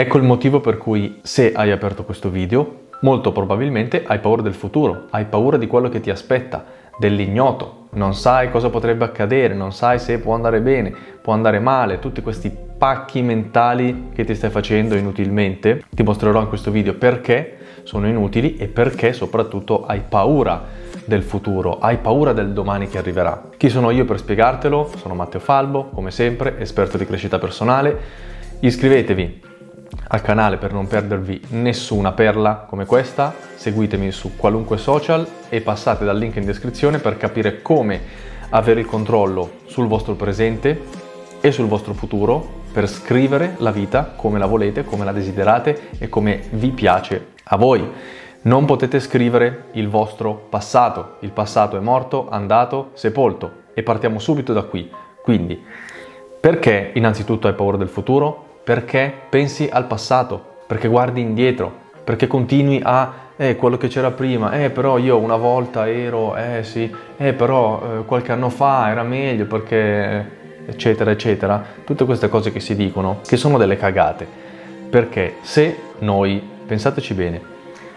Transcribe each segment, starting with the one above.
Ecco il motivo per cui se hai aperto questo video, molto probabilmente hai paura del futuro, hai paura di quello che ti aspetta, dell'ignoto, non sai cosa potrebbe accadere, non sai se può andare bene, può andare male, tutti questi pacchi mentali che ti stai facendo inutilmente. Ti mostrerò in questo video perché sono inutili e perché soprattutto hai paura del futuro, hai paura del domani che arriverà. Chi sono io per spiegartelo? Sono Matteo Falbo, come sempre, esperto di crescita personale. Iscrivetevi al canale per non perdervi nessuna perla come questa, seguitemi su qualunque social e passate dal link in descrizione per capire come avere il controllo sul vostro presente e sul vostro futuro per scrivere la vita come la volete, come la desiderate e come vi piace a voi. Non potete scrivere il vostro passato, il passato è morto, andato, sepolto e partiamo subito da qui. Quindi, perché innanzitutto hai paura del futuro? Perché pensi al passato? Perché guardi indietro? Perché continui a eh, quello che c'era prima, eh però io una volta ero, eh sì, eh però eh, qualche anno fa era meglio perché eccetera, eccetera, tutte queste cose che si dicono, che sono delle cagate. Perché se noi, pensateci bene,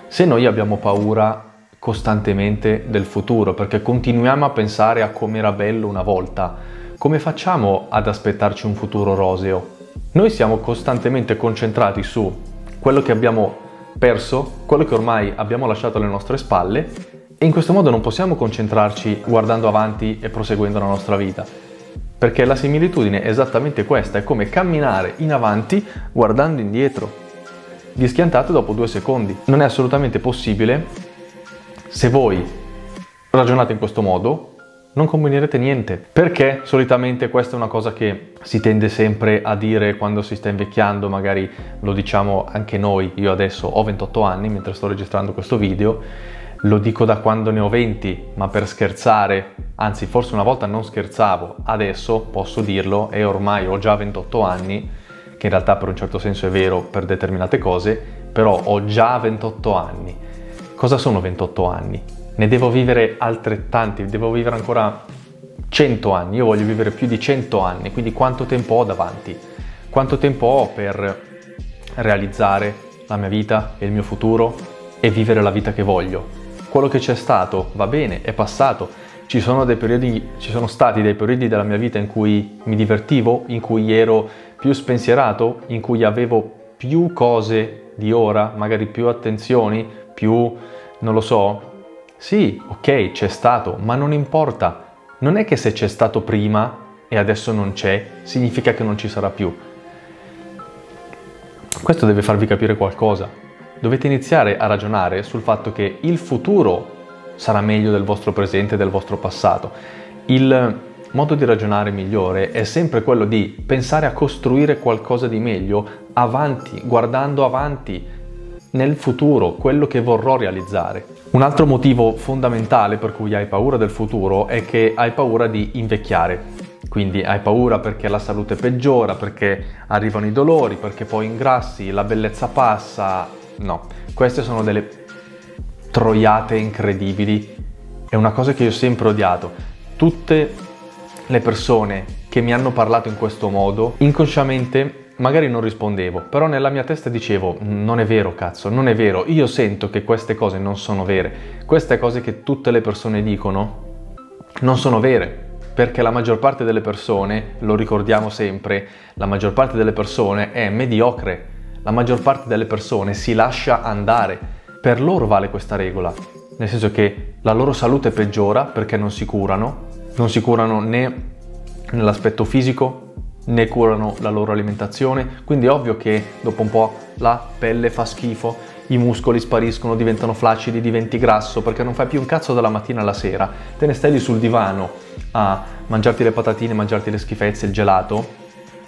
se noi abbiamo paura costantemente del futuro, perché continuiamo a pensare a come era bello una volta, come facciamo ad aspettarci un futuro roseo? Noi siamo costantemente concentrati su quello che abbiamo perso, quello che ormai abbiamo lasciato alle nostre spalle e in questo modo non possiamo concentrarci guardando avanti e proseguendo la nostra vita. Perché la similitudine è esattamente questa, è come camminare in avanti guardando indietro. Vi schiantate dopo due secondi. Non è assolutamente possibile se voi ragionate in questo modo, non combinerete niente. Perché solitamente questa è una cosa che si tende sempre a dire quando si sta invecchiando, magari lo diciamo anche noi, io adesso ho 28 anni mentre sto registrando questo video, lo dico da quando ne ho 20, ma per scherzare, anzi forse una volta non scherzavo, adesso posso dirlo e ormai ho già 28 anni, che in realtà per un certo senso è vero per determinate cose, però ho già 28 anni. Cosa sono 28 anni? Ne devo vivere altrettanti, devo vivere ancora 100 anni, io voglio vivere più di 100 anni, quindi quanto tempo ho davanti? Quanto tempo ho per realizzare la mia vita e il mio futuro e vivere la vita che voglio? quello che c'è stato va bene, è passato. Ci sono, periodi, ci sono stati dei periodi della mia vita in cui mi divertivo, in cui ero più spensierato, in cui avevo più cose di ora, magari più attenzioni, più, non lo so. Sì, ok, c'è stato, ma non importa. Non è che se c'è stato prima e adesso non c'è, significa che non ci sarà più. Questo deve farvi capire qualcosa dovete iniziare a ragionare sul fatto che il futuro sarà meglio del vostro presente e del vostro passato. Il modo di ragionare migliore è sempre quello di pensare a costruire qualcosa di meglio avanti, guardando avanti nel futuro, quello che vorrò realizzare. Un altro motivo fondamentale per cui hai paura del futuro è che hai paura di invecchiare. Quindi hai paura perché la salute peggiora, perché arrivano i dolori, perché poi ingrassi, la bellezza passa, No, queste sono delle troiate incredibili. È una cosa che io ho sempre odiato. Tutte le persone che mi hanno parlato in questo modo, inconsciamente magari non rispondevo, però nella mia testa dicevo non è vero cazzo, non è vero, io sento che queste cose non sono vere, queste cose che tutte le persone dicono non sono vere, perché la maggior parte delle persone, lo ricordiamo sempre, la maggior parte delle persone è mediocre, la maggior parte delle persone si lascia andare. Per loro vale questa regola, nel senso che la loro salute peggiora perché non si curano, non si curano né nell'aspetto fisico né curano la loro alimentazione, quindi è ovvio che dopo un po' la pelle fa schifo, i muscoli spariscono, diventano flaccidi, diventi grasso perché non fai più un cazzo dalla mattina alla sera, te ne stai lì sul divano a mangiarti le patatine, mangiarti le schifezze, il gelato,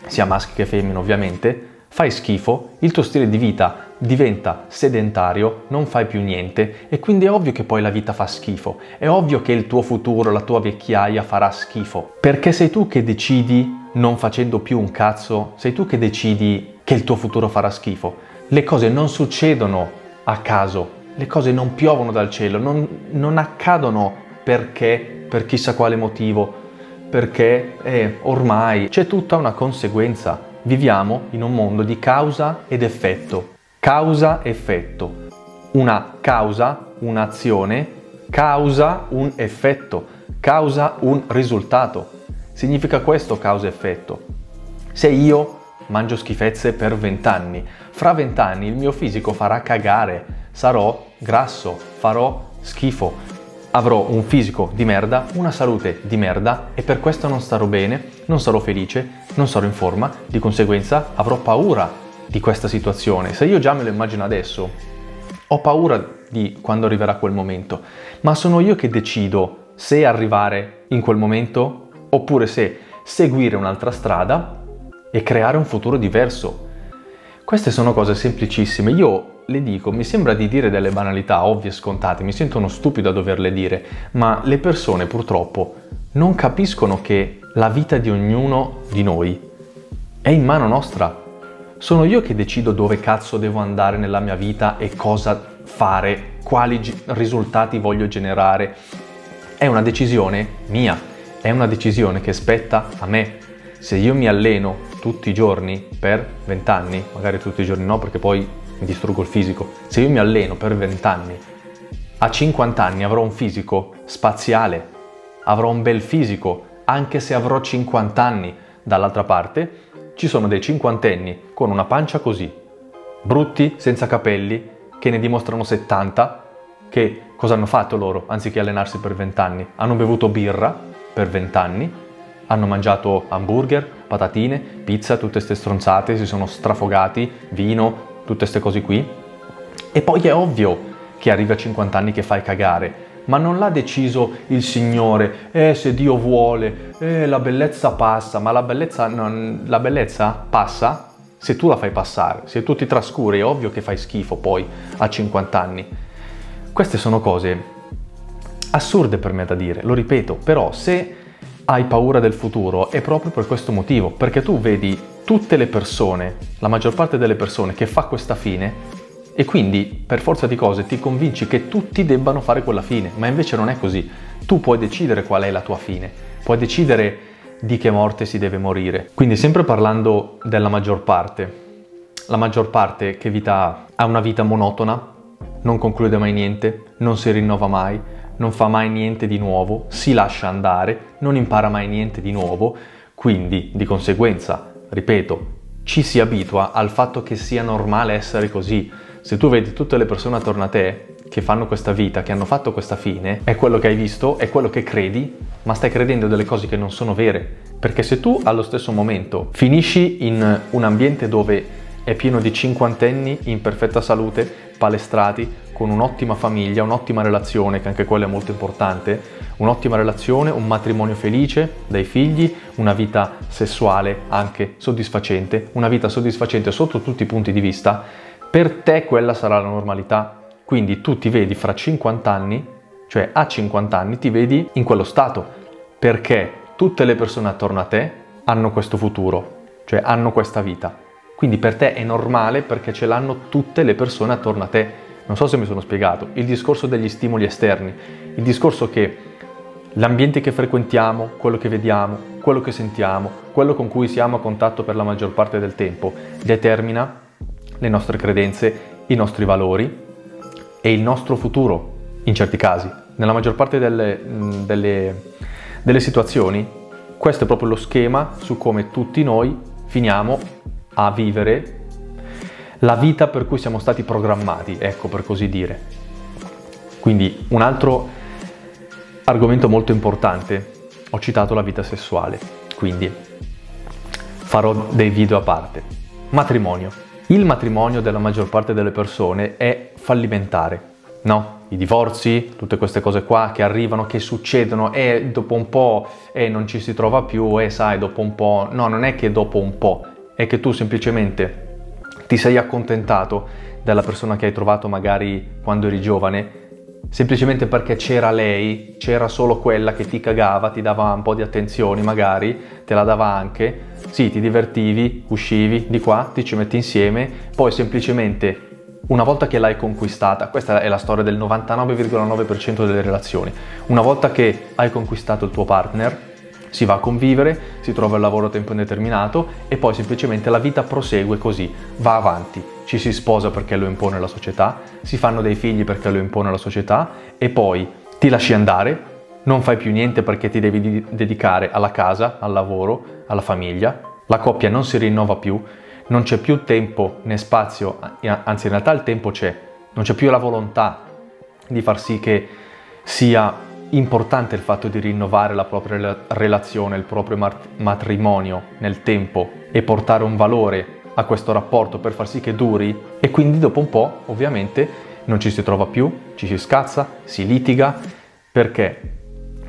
sia maschi che femmine ovviamente, fai schifo, il tuo stile di vita diventa sedentario, non fai più niente. E quindi è ovvio che poi la vita fa schifo, è ovvio che il tuo futuro, la tua vecchiaia farà schifo, perché sei tu che decidi, non facendo più un cazzo, sei tu che decidi che il tuo futuro farà schifo. Le cose non succedono a caso, le cose non piovono dal cielo, non, non accadono perché, per chissà quale motivo, perché eh, ormai c'è tutta una conseguenza viviamo in un mondo di causa ed effetto. Causa-effetto. Una causa, un'azione, causa un effetto, causa un risultato. Significa questo causa-effetto. Se io mangio schifezze per vent'anni, fra vent'anni il mio fisico farà cagare, sarò grasso, farò schifo, avrò un fisico di merda, una salute di merda e per questo non starò bene, non sarò felice, non sarò in forma, di conseguenza avrò paura di questa situazione. Se io già me lo immagino adesso, ho paura di quando arriverà quel momento, ma sono io che decido se arrivare in quel momento oppure se seguire un'altra strada e creare un futuro diverso. Queste sono cose semplicissime. Io le dico, mi sembra di dire delle banalità ovvie e scontate, mi sento uno stupido a doverle dire, ma le persone purtroppo non capiscono che la vita di ognuno di noi è in mano nostra. Sono io che decido dove cazzo devo andare nella mia vita e cosa fare, quali risultati voglio generare. È una decisione mia, è una decisione che spetta a me. Se io mi alleno tutti i giorni per 20 anni, magari tutti i giorni no perché poi mi distruggo il fisico. Se io mi alleno per 20 anni, a 50 anni avrò un fisico spaziale, avrò un bel fisico, anche se avrò 50 anni. Dall'altra parte ci sono dei cinquantenni con una pancia così, brutti, senza capelli, che ne dimostrano 70, che cosa hanno fatto loro anziché allenarsi per 20 anni? Hanno bevuto birra per 20 anni, hanno mangiato hamburger, patatine, pizza, tutte queste stronzate, si sono strafogati, vino, tutte queste cose qui. E poi è ovvio che arrivi a 50 anni che fai cagare, ma non l'ha deciso il Signore, eh se Dio vuole, eh la bellezza passa, ma la bellezza, non, la bellezza passa se tu la fai passare, se tu ti trascuri, è ovvio che fai schifo poi a 50 anni. Queste sono cose assurde per me da dire, lo ripeto, però se hai paura del futuro è proprio per questo motivo, perché tu vedi tutte le persone, la maggior parte delle persone che fa questa fine e quindi per forza di cose ti convinci che tutti debbano fare quella fine, ma invece non è così. Tu puoi decidere qual è la tua fine, puoi decidere di che morte si deve morire. Quindi sempre parlando della maggior parte, la maggior parte che vita ha? Una vita monotona, non conclude mai niente, non si rinnova mai, non fa mai niente di nuovo, si lascia andare, non impara mai niente di nuovo, quindi di conseguenza ripeto, ci si abitua al fatto che sia normale essere così. Se tu vedi tutte le persone attorno a te che fanno questa vita, che hanno fatto questa fine, è quello che hai visto, è quello che credi, ma stai credendo delle cose che non sono vere. Perché se tu allo stesso momento finisci in un ambiente dove è pieno di cinquantenni in perfetta salute, palestrati, con un'ottima famiglia, un'ottima relazione, che anche quella è molto importante, un'ottima relazione, un matrimonio felice, dai figli, una vita sessuale anche soddisfacente, una vita soddisfacente sotto tutti i punti di vista, per te quella sarà la normalità. Quindi tu ti vedi fra 50 anni, cioè a 50 anni ti vedi in quello stato, perché tutte le persone attorno a te hanno questo futuro, cioè hanno questa vita quindi per te è normale perché ce l'hanno tutte le persone attorno a te. Non so se mi sono spiegato. Il discorso degli stimoli esterni, il discorso che l'ambiente che frequentiamo, quello che vediamo, quello che sentiamo, quello con cui siamo a contatto per la maggior parte del tempo, determina le nostre credenze, i nostri valori e il nostro futuro, in certi casi. Nella maggior parte delle, delle, delle situazioni, questo è proprio lo schema su come tutti noi finiamo a vivere la vita per cui siamo stati programmati, ecco per così dire. Quindi un altro argomento molto importante, ho citato la vita sessuale, quindi farò dei video a parte. Matrimonio. Il matrimonio della maggior parte delle persone è fallimentare, no? I divorzi, tutte queste cose qua che arrivano, che succedono e dopo un po' eh, non ci si trova più e sai, dopo un po'... No, non è che dopo un po', è che tu semplicemente ti sei accontentato della persona che hai trovato magari quando eri giovane, semplicemente perché c'era lei, c'era solo quella che ti cagava, ti dava un po' di attenzioni magari, te la dava anche, sì, ti divertivi, uscivi di qua, ti ci metti insieme, poi semplicemente una volta che l'hai conquistata, questa è la storia del 99,9% delle relazioni, una volta che hai conquistato il tuo partner, si va a convivere, si trova il lavoro a tempo indeterminato e poi semplicemente la vita prosegue così, va avanti, ci si sposa perché lo impone la società, si fanno dei figli perché lo impone la società e poi ti lasci andare, non fai più niente perché ti devi dedicare alla casa, al lavoro, alla famiglia, la coppia non si rinnova più, non c'è più tempo né spazio, anzi in realtà il tempo c'è, non c'è più la volontà di far sì che sia importante il fatto di rinnovare la propria relazione, il proprio matrimonio nel tempo e portare un valore a questo rapporto per far sì che duri e quindi dopo un po' ovviamente non ci si trova più, ci si scazza, si litiga perché?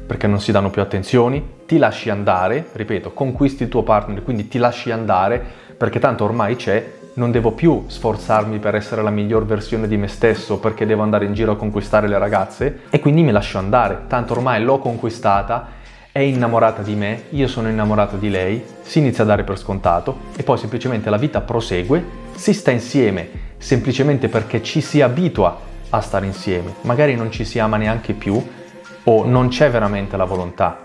Perché non si danno più attenzioni, ti lasci andare, ripeto, conquisti il tuo partner, quindi ti lasci andare perché tanto ormai c'è non devo più sforzarmi per essere la miglior versione di me stesso perché devo andare in giro a conquistare le ragazze e quindi mi lascio andare, tanto ormai l'ho conquistata, è innamorata di me, io sono innamorato di lei, si inizia a dare per scontato e poi semplicemente la vita prosegue, si sta insieme semplicemente perché ci si abitua a stare insieme, magari non ci si ama neanche più o non c'è veramente la volontà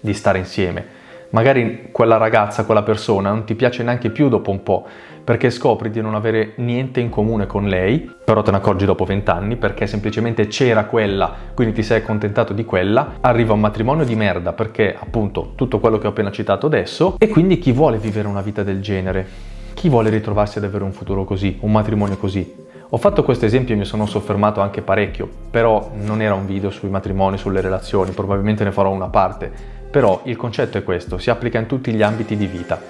di stare insieme magari quella ragazza, quella persona non ti piace neanche più dopo un po', perché scopri di non avere niente in comune con lei, però te ne accorgi dopo vent'anni perché semplicemente c'era quella, quindi ti sei accontentato di quella, arriva un matrimonio di merda perché appunto tutto quello che ho appena citato adesso e quindi chi vuole vivere una vita del genere? Chi vuole ritrovarsi ad avere un futuro così, un matrimonio così? Ho fatto questo esempio e mi sono soffermato anche parecchio, però non era un video sui matrimoni, sulle relazioni, probabilmente ne farò una parte però il concetto è questo, si applica in tutti gli ambiti di vita.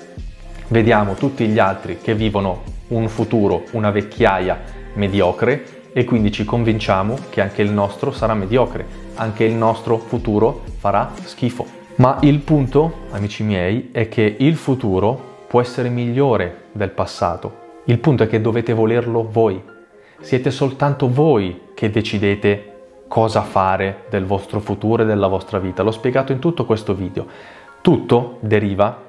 Vediamo tutti gli altri che vivono un futuro, una vecchiaia mediocre e quindi ci convinciamo che anche il nostro sarà mediocre, anche il nostro futuro farà schifo. Ma il punto, amici miei, è che il futuro può essere migliore del passato. Il punto è che dovete volerlo voi. Siete soltanto voi che decidete cosa fare del vostro futuro e della vostra vita. L'ho spiegato in tutto questo video. Tutto deriva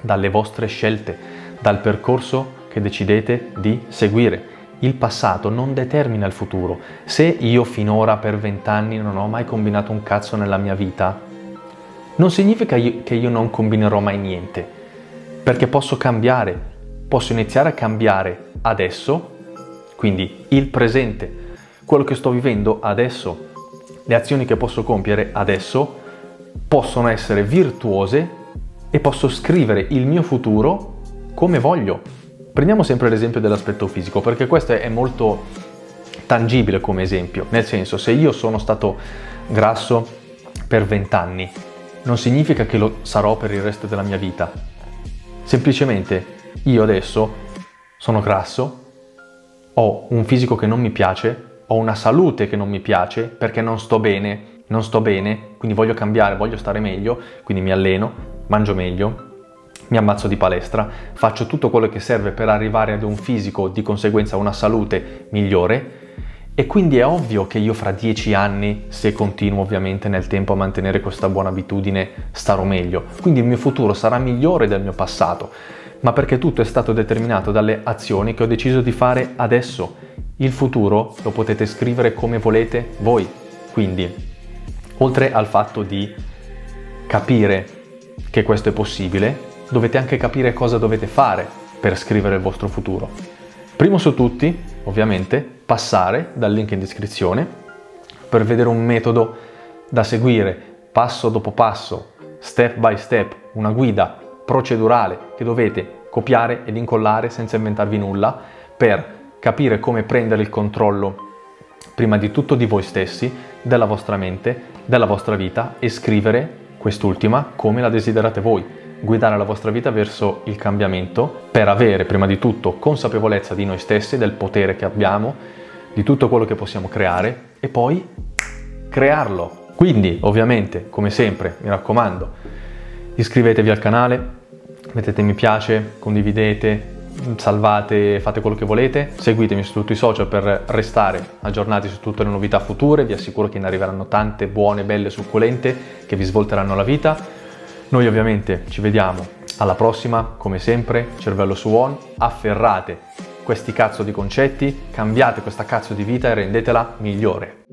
dalle vostre scelte, dal percorso che decidete di seguire. Il passato non determina il futuro. Se io finora per vent'anni non ho mai combinato un cazzo nella mia vita, non significa che io non combinerò mai niente, perché posso cambiare, posso iniziare a cambiare adesso, quindi il presente quello che sto vivendo adesso, le azioni che posso compiere adesso possono essere virtuose e posso scrivere il mio futuro come voglio. Prendiamo sempre l'esempio dell'aspetto fisico perché questo è molto tangibile come esempio, nel senso se io sono stato grasso per 20 anni, non significa che lo sarò per il resto della mia vita. Semplicemente io adesso sono grasso, ho un fisico che non mi piace, ho una salute che non mi piace perché non sto bene, non sto bene, quindi voglio cambiare, voglio stare meglio, quindi mi alleno, mangio meglio, mi ammazzo di palestra, faccio tutto quello che serve per arrivare ad un fisico, di conseguenza una salute migliore. E quindi è ovvio che io fra dieci anni, se continuo ovviamente nel tempo a mantenere questa buona abitudine, starò meglio. Quindi il mio futuro sarà migliore del mio passato, ma perché tutto è stato determinato dalle azioni che ho deciso di fare adesso il futuro lo potete scrivere come volete voi. Quindi, oltre al fatto di capire che questo è possibile, dovete anche capire cosa dovete fare per scrivere il vostro futuro. Primo su tutti, ovviamente, passare dal link in descrizione per vedere un metodo da seguire passo dopo passo, step by step, una guida procedurale che dovete copiare ed incollare senza inventarvi nulla per capire come prendere il controllo prima di tutto di voi stessi, della vostra mente, della vostra vita e scrivere quest'ultima come la desiderate voi, guidare la vostra vita verso il cambiamento per avere prima di tutto consapevolezza di noi stessi, del potere che abbiamo, di tutto quello che possiamo creare e poi crearlo. Quindi, ovviamente, come sempre, mi raccomando, iscrivetevi al canale, mettete mi piace, condividete, salvate, fate quello che volete, seguitemi su tutti i social per restare aggiornati su tutte le novità future, vi assicuro che ne arriveranno tante buone, belle, succulente che vi svolteranno la vita. Noi ovviamente ci vediamo alla prossima, come sempre, cervello su on, afferrate questi cazzo di concetti, cambiate questa cazzo di vita e rendetela migliore.